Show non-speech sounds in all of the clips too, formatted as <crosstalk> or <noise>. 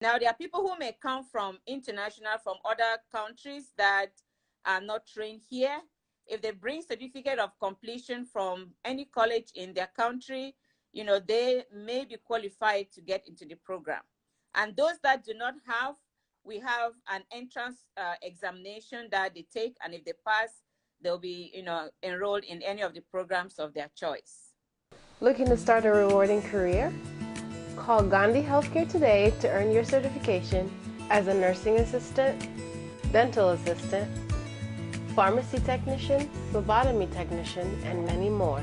Now, there are people who may come from international, from other countries that are not trained here. If they bring certificate of completion from any college in their country, you know, they may be qualified to get into the program. And those that do not have, we have an entrance uh, examination that they take, and if they pass, they'll be, you know, enrolled in any of the programs of their choice. Looking to start a rewarding career? Call Gandhi Healthcare today to earn your certification as a nursing assistant, dental assistant, pharmacy technician, phlebotomy technician, and many more.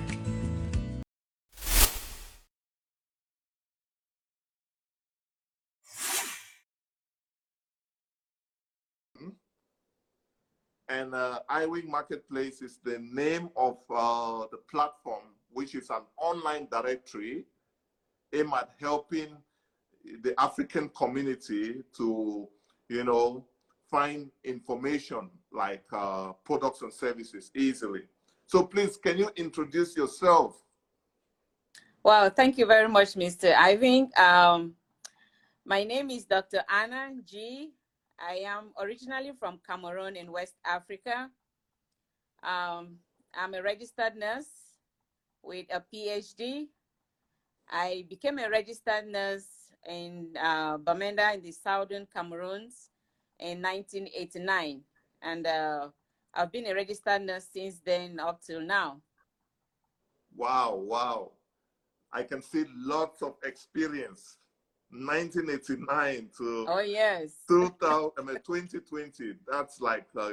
And uh, iWing Marketplace is the name of uh, the platform, which is an online directory aimed at helping the African community to, you know, find information like uh, products and services easily. So please, can you introduce yourself? Well, thank you very much, Mr. Ivan. Um, my name is Dr. Anna G. I am originally from Cameroon in West Africa. Um, I'm a registered nurse with a PhD. I became a registered nurse in uh, Bamenda in the southern Cameroons in 1989. And uh, I've been a registered nurse since then up till now. Wow, wow. I can see lots of experience. 1989 to oh yes 2000 I mean, 2020 that's like uh,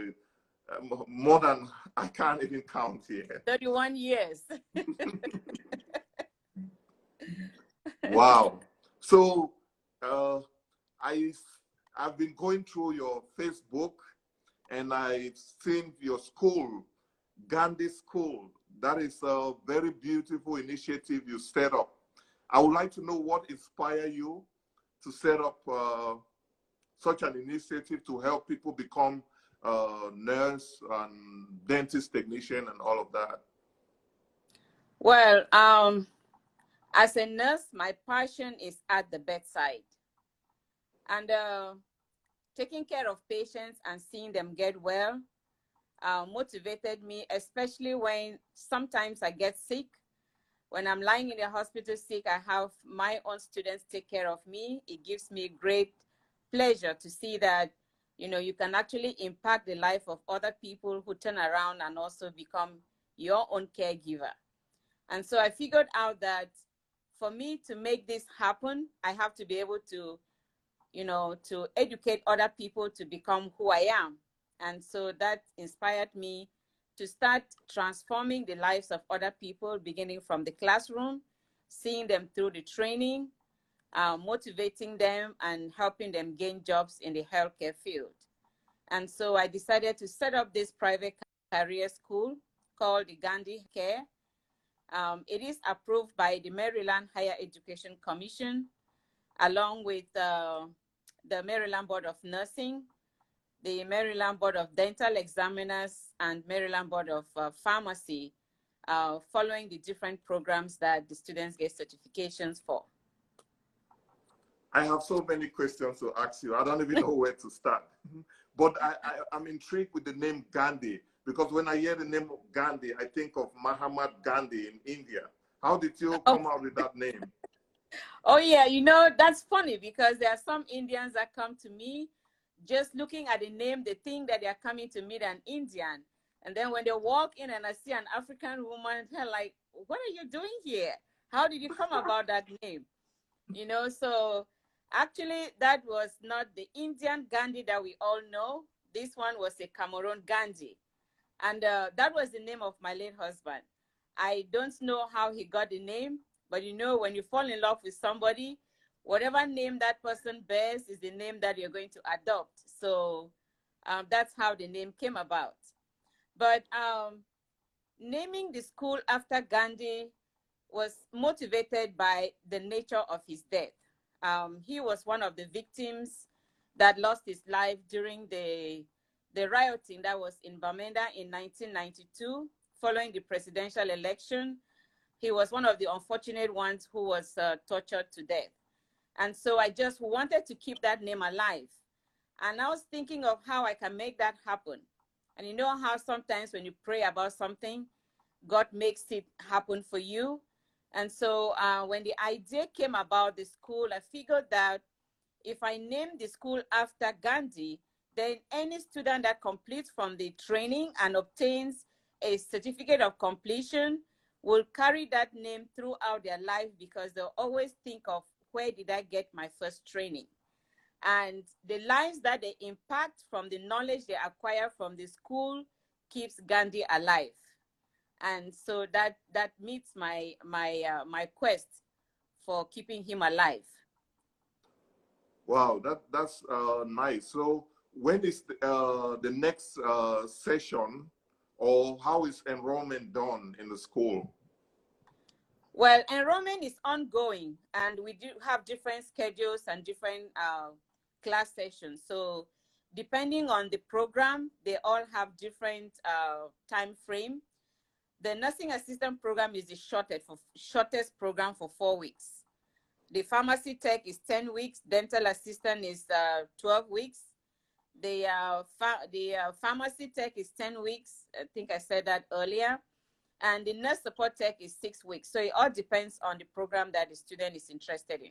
more than i can't even count here 31 years <laughs> wow. <laughs> So uh, i i've been going through your facebook and i've seen your school gandhi school. That is a very beautiful initiative you set up. I would like to know what inspired you to set up uh, such an initiative to help people become uh, nurse and dentist technician and all of that. Well, um, as a nurse, my passion is at the bedside. And uh, taking care of patients and seeing them get well uh, motivated me, especially when sometimes I get sick when I'm lying in the hospital sick, I have my own students take care of me. It gives me great pleasure to see that, you know, you can actually impact the life of other people who turn around and also become your own caregiver. And so I figured out that for me to make this happen, I have to be able to, you know, to educate other people to become who I am. And so that inspired me to start transforming the lives of other people, beginning from the classroom, seeing them through the training, uh, motivating them, and helping them gain jobs in the healthcare field. And so I decided to set up this private career school called the Gandhi Care. Um, it is approved by the Maryland Higher Education Commission, along with uh, the Maryland Board of Nursing, the Maryland Board of Dental Examiners and Maryland Board of uh, Pharmacy uh, following the different programs that the students get certifications for. I have so many questions to ask you. I don't even know where to start. <laughs> But I, I, am intrigued with the name Gandhi because when I hear the name of Gandhi, I think of Mahatma Gandhi in India. How did you oh. come oh. out with that name? <laughs> oh yeah, you know, that's funny because there are some Indians that come to me just looking at the name, they think that they are coming to meet an Indian. And then when they walk in and I see an African woman, they're like, what are you doing here? How did you come about that name? You know, so actually that was not the Indian Gandhi that we all know. This one was a Cameroon Gandhi. And uh, that was the name of my late husband. I don't know how he got the name, but you know, when you fall in love with somebody, whatever name that person bears is the name that you're going to adopt. So um, that's how the name came about. But um, naming the school after Gandhi was motivated by the nature of his death. Um, he was one of the victims that lost his life during the, the rioting that was in Bamenda in 1992 following the presidential election. He was one of the unfortunate ones who was uh, tortured to death. And so I just wanted to keep that name alive. And I was thinking of how I can make that happen. And you know how sometimes when you pray about something, God makes it happen for you. And so uh, when the idea came about the school, I figured that if I name the school after Gandhi, then any student that completes from the training and obtains a certificate of completion will carry that name throughout their life because they'll always think of where did I get my first training? And the lives that they impact from the knowledge they acquire from the school keeps Gandhi alive. And so that that meets my my uh, my quest for keeping him alive. Wow, that that's uh, nice. So when is the, uh, the next uh, session or how is enrollment done in the school? Well, enrollment is ongoing and we do have different schedules and different uh, class sessions. So depending on the program, they all have different uh, time frame. The nursing assistant program is the shortest, for, shortest program for four weeks. The pharmacy tech is 10 weeks, dental assistant is uh, 12 weeks, the uh, the uh, pharmacy tech is 10 weeks. I think I said that earlier. And the nurse support tech is six weeks. So it all depends on the program that the student is interested in.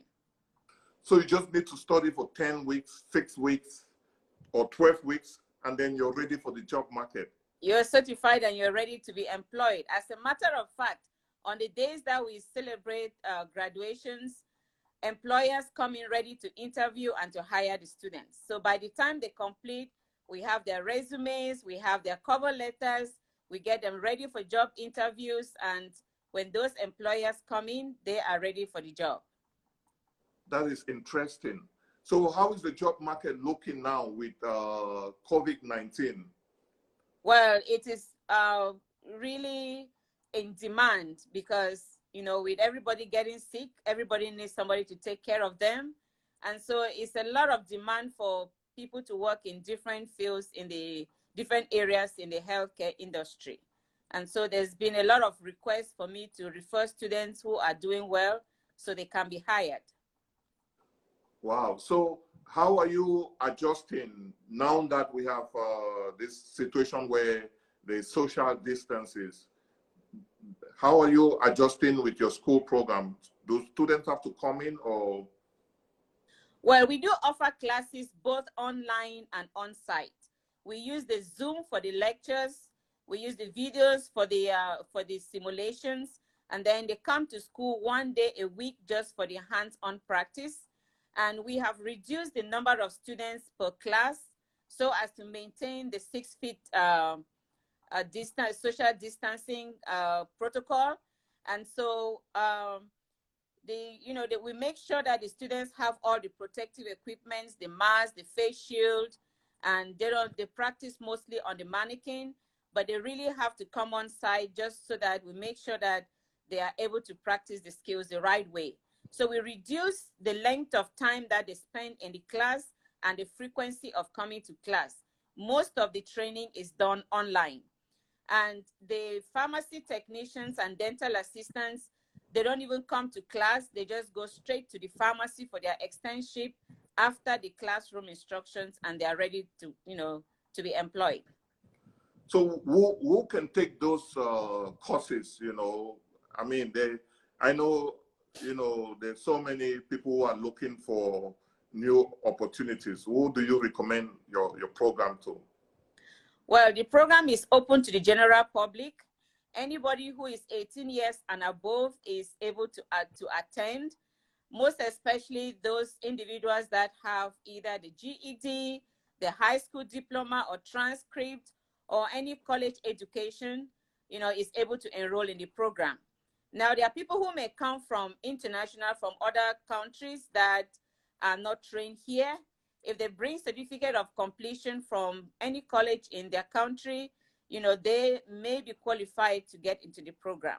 So you just need to study for 10 weeks, six weeks, or 12 weeks, and then you're ready for the job market. You're certified and you're ready to be employed. As a matter of fact, on the days that we celebrate uh, graduations, employers come in ready to interview and to hire the students. So by the time they complete, we have their resumes, we have their cover letters, we get them ready for job interviews. And when those employers come in, they are ready for the job. That is interesting. So how is the job market looking now with uh, COVID-19? Well, it is uh, really in demand because you know, with everybody getting sick, everybody needs somebody to take care of them. And so it's a lot of demand for people to work in different fields in the different areas in the healthcare industry. And so there's been a lot of requests for me to refer students who are doing well so they can be hired. Wow. So how are you adjusting now that we have uh, this situation where the social distances? How are you adjusting with your school program? Do students have to come in or? Well, we do offer classes both online and on-site. We use the Zoom for the lectures. We use the videos for the uh, for the simulations, and then they come to school one day a week just for the hands-on practice. And we have reduced the number of students per class so as to maintain the six feet uh, a distance, social distancing uh, protocol. And so um, the, you know, that we make sure that the students have all the protective equipments, the mask, the face shield, and they don't, they practice mostly on the mannequin, but they really have to come on site just so that we make sure that they are able to practice the skills the right way. So we reduce the length of time that they spend in the class and the frequency of coming to class. Most of the training is done online. And the pharmacy technicians and dental assistants, they don't even come to class. They just go straight to the pharmacy for their externship after the classroom instructions and they are ready to, you know, to be employed. So who, who can take those uh, courses, you know? I mean, they, I know, you know, there's so many people who are looking for new opportunities. Who do you recommend your, your program to? Well, the program is open to the general public. Anybody who is 18 years and above is able to, uh, to attend, most especially those individuals that have either the GED, the high school diploma or transcript, or any college education, you know, is able to enroll in the program. Now, there are people who may come from international, from other countries that are not trained here if they bring certificate of completion from any college in their country, you know, they may be qualified to get into the program.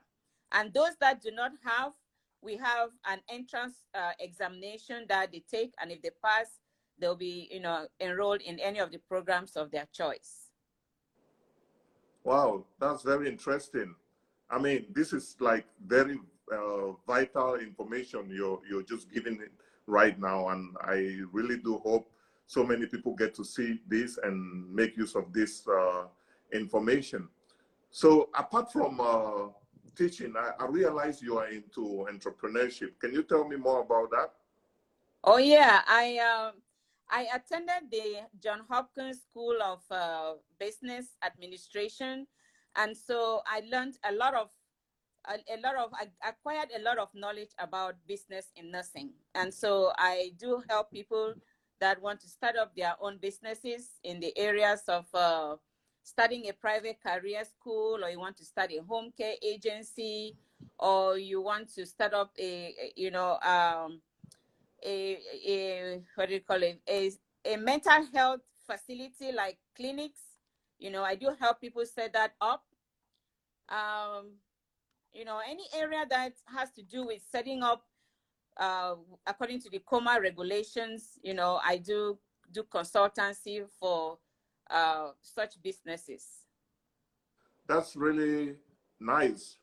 And those that do not have, we have an entrance uh, examination that they take, and if they pass, they'll be, you know, enrolled in any of the programs of their choice. Wow, that's very interesting. I mean, this is like very uh, vital information you're you're just giving right now, and I really do hope so many people get to see this and make use of this uh, information. So apart from uh, teaching, I, I realize you are into entrepreneurship. Can you tell me more about that? Oh yeah, I um, I attended the John Hopkins School of uh, Business Administration, and so I learned a lot of a, a, lot of I acquired a lot of knowledge about business in nursing, and so I do help people that want to start up their own businesses in the areas of uh, starting a private career school, or you want to start a home care agency, or you want to start up a you know um, a, a what do you call it? A, a mental health facility like clinics. You know i do help people set that up. Um you know any area that has to do with setting up uh according to the COMAR regulations you know i do do consultancy for uh such businesses that's really nice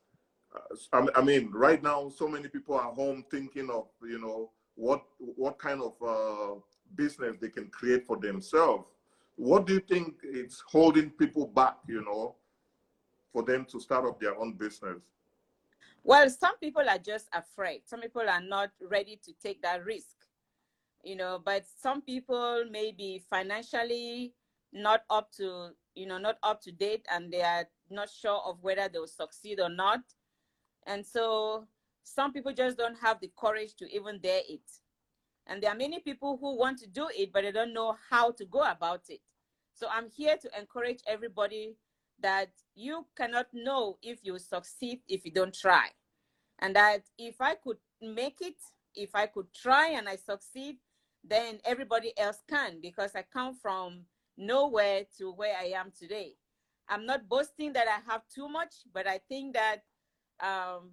uh, I mean right now so many people are home thinking of you know what what kind of uh, business they can create for themselves. What do you think is holding people back? You know, for them to start up their own business. Well, some people are just afraid. Some people are not ready to take that risk. You know, but some people may be financially not up to you know not up to date and they are not sure of whether they'll succeed or not and so some people just don't have the courage to even dare it. And there are many people who want to do it, but they don't know how to go about it. So I'm here to encourage everybody that you cannot know if you succeed if you don't try. And that if I could make it, if I could try and I succeed, then everybody else can because I come from nowhere to where I am today. I'm not boasting that I have too much, but I think that um,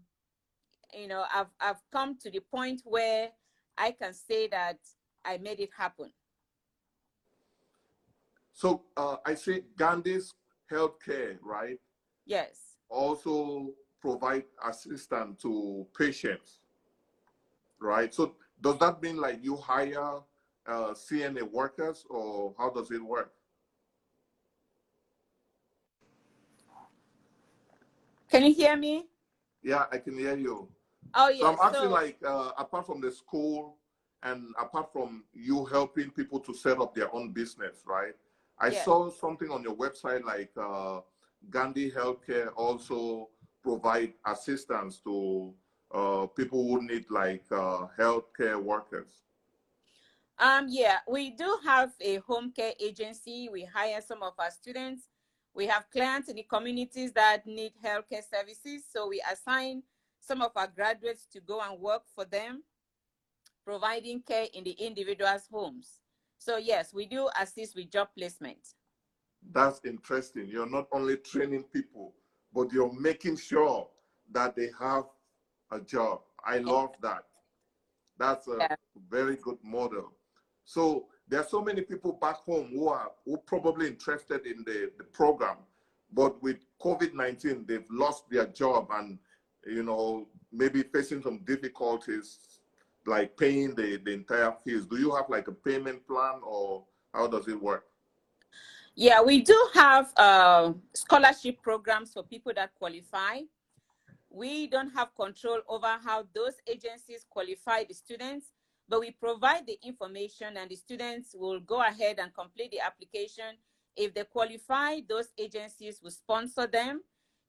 you know, I've I've come to the point where I can say that I made it happen. So uh, I say Gandhi's healthcare, right? Yes. Also provide assistance to patients, right? So does that mean like you hire uh, CNA workers, or how does it work? Can you hear me? Yeah, I can hear you. Oh yeah. So I'm asking so, like uh, apart from the school and apart from you helping people to set up their own business, right? I Yeah. saw something on your website like uh, Gandhi Healthcare also provide assistance to uh, people who need like uh, healthcare workers. Um, yeah, we do have a home care agency. We hire some of our students. We have clients in the communities that need healthcare services. So we assign some of our graduates to go and work for them, providing care in the individual's homes. So yes, we do assist with job placement. That's interesting. You're not only training people, but you're making sure that they have a job. I love that. That's a Yeah. very good model. So there are so many people back home who are who probably interested in the, the program, but with COVID-19, they've lost their job and you know maybe facing some difficulties like paying the, the entire fees. Do you have like a payment plan or how does it work? Yeah, we do have uh, scholarship programs for people that qualify. We don't have control over how those agencies qualify the students, but we provide the information and the students will go ahead and complete the application. If they qualify, those agencies will sponsor them.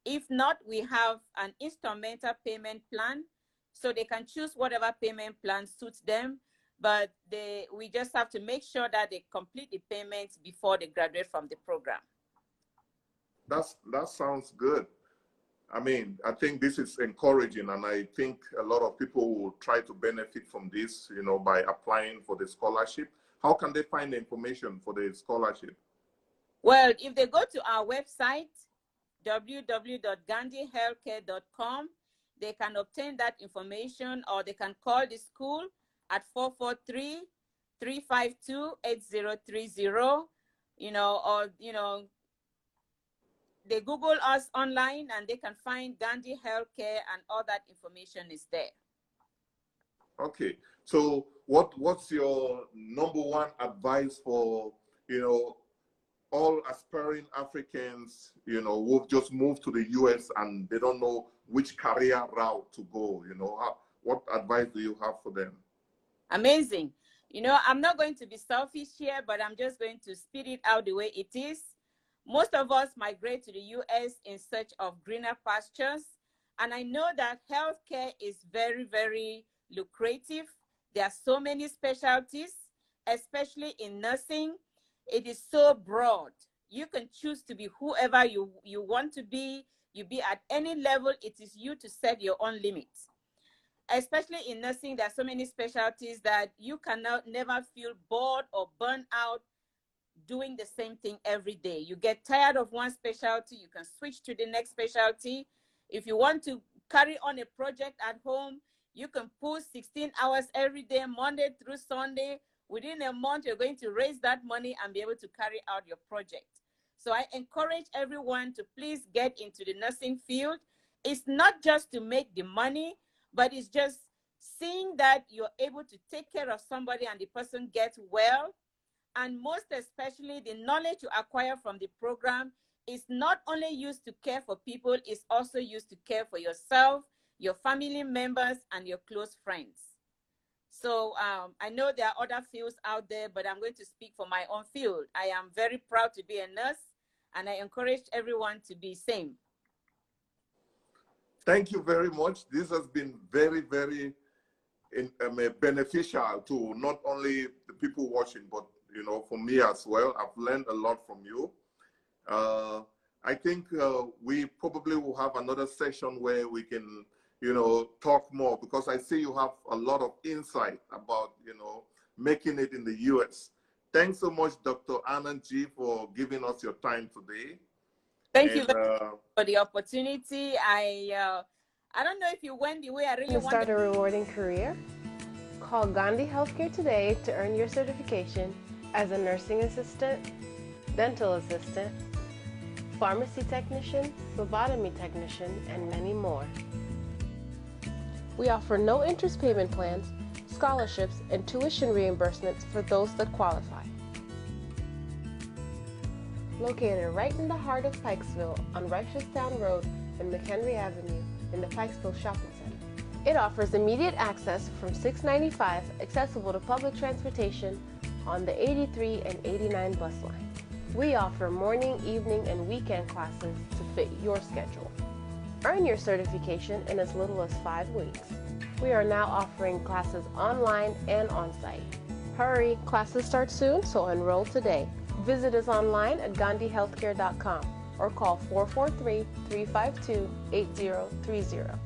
If not, we have an instrumental payment plan, so they can choose whatever payment plan suits them. But they, we just have to make sure that they complete the payments before they graduate from the program. That's that sounds good. I mean, I think this is encouraging, and I think a lot of people will try to benefit from this, you know, by applying for the scholarship. How can they find the information for the scholarship? Well, if they go to our website, www.gandhihealthcare.com, they can obtain that information or they can call the school at 443 352 8030, you know, or, you know, they Google us online and they can find Gandhi Healthcare and all that information is there. Okay, so what what's your number one advice for you know all aspiring Africans, you know, who've just moved to the US and they don't know which career route to go, you know, how, what advice do you have for them? Amazing. You know, I'm not going to be selfish here, but I'm just going to spit it out the way it is. Most of us migrate to the US in search of greener pastures. And I know that healthcare is very, very lucrative. There are so many specialties, especially in nursing. It is so broad. You can choose to be whoever you, you want to be. You be at any level. It is you to set your own limits especially in nursing, there are so many specialties that you cannot never feel bored or burn out doing the same thing every day. You get tired of one specialty, you can switch to the next specialty. If you want to carry on a project at home, you can pull 16 hours every day, Monday through Sunday. Within a month, you're going to raise that money and be able to carry out your project. So I encourage everyone to please get into the nursing field. It's not just to make the money, but it's just seeing that you're able to take care of somebody and the person gets well. And most especially, the knowledge you acquire from the program is not only used to care for people, it's also used to care for yourself, your family members, and your close friends. So um, I know there are other fields out there, but I'm going to speak for my own field. I am very proud to be a nurse, and I encourage everyone to be same. Thank you very much. This has been very, very in, um, beneficial to not only the people watching, but you know, for me as well. I've learned a lot from you. Uh, I think uh, we probably will have another session where we can, you know, talk more because I see you have a lot of insight about, you know, making it in the U.S. Thanks so much, Dr. Anand G, for giving us your time today. Thank And, you uh, for the opportunity. I uh, I don't know if you went the way I really want To start a rewarding career? Call Gandhi Healthcare today to earn your certification as a nursing assistant, dental assistant, pharmacy technician, phlebotomy technician, and many more. We offer no interest payment plans, scholarships, and tuition reimbursements for those that qualify. Located right in the heart of Pikesville on Reisterstown Road and McHenry Avenue in the Pikesville Shopping Center. It offers immediate access from 695 accessible to public transportation on the 83 and 89 bus lines. We offer morning, evening, and weekend classes to fit your schedule. Earn your certification in as little as five weeks. We are now offering classes online and on-site. Hurry, classes start soon, so enroll today. Visit us online at gandhihealthcare.com or call 443 352 8030.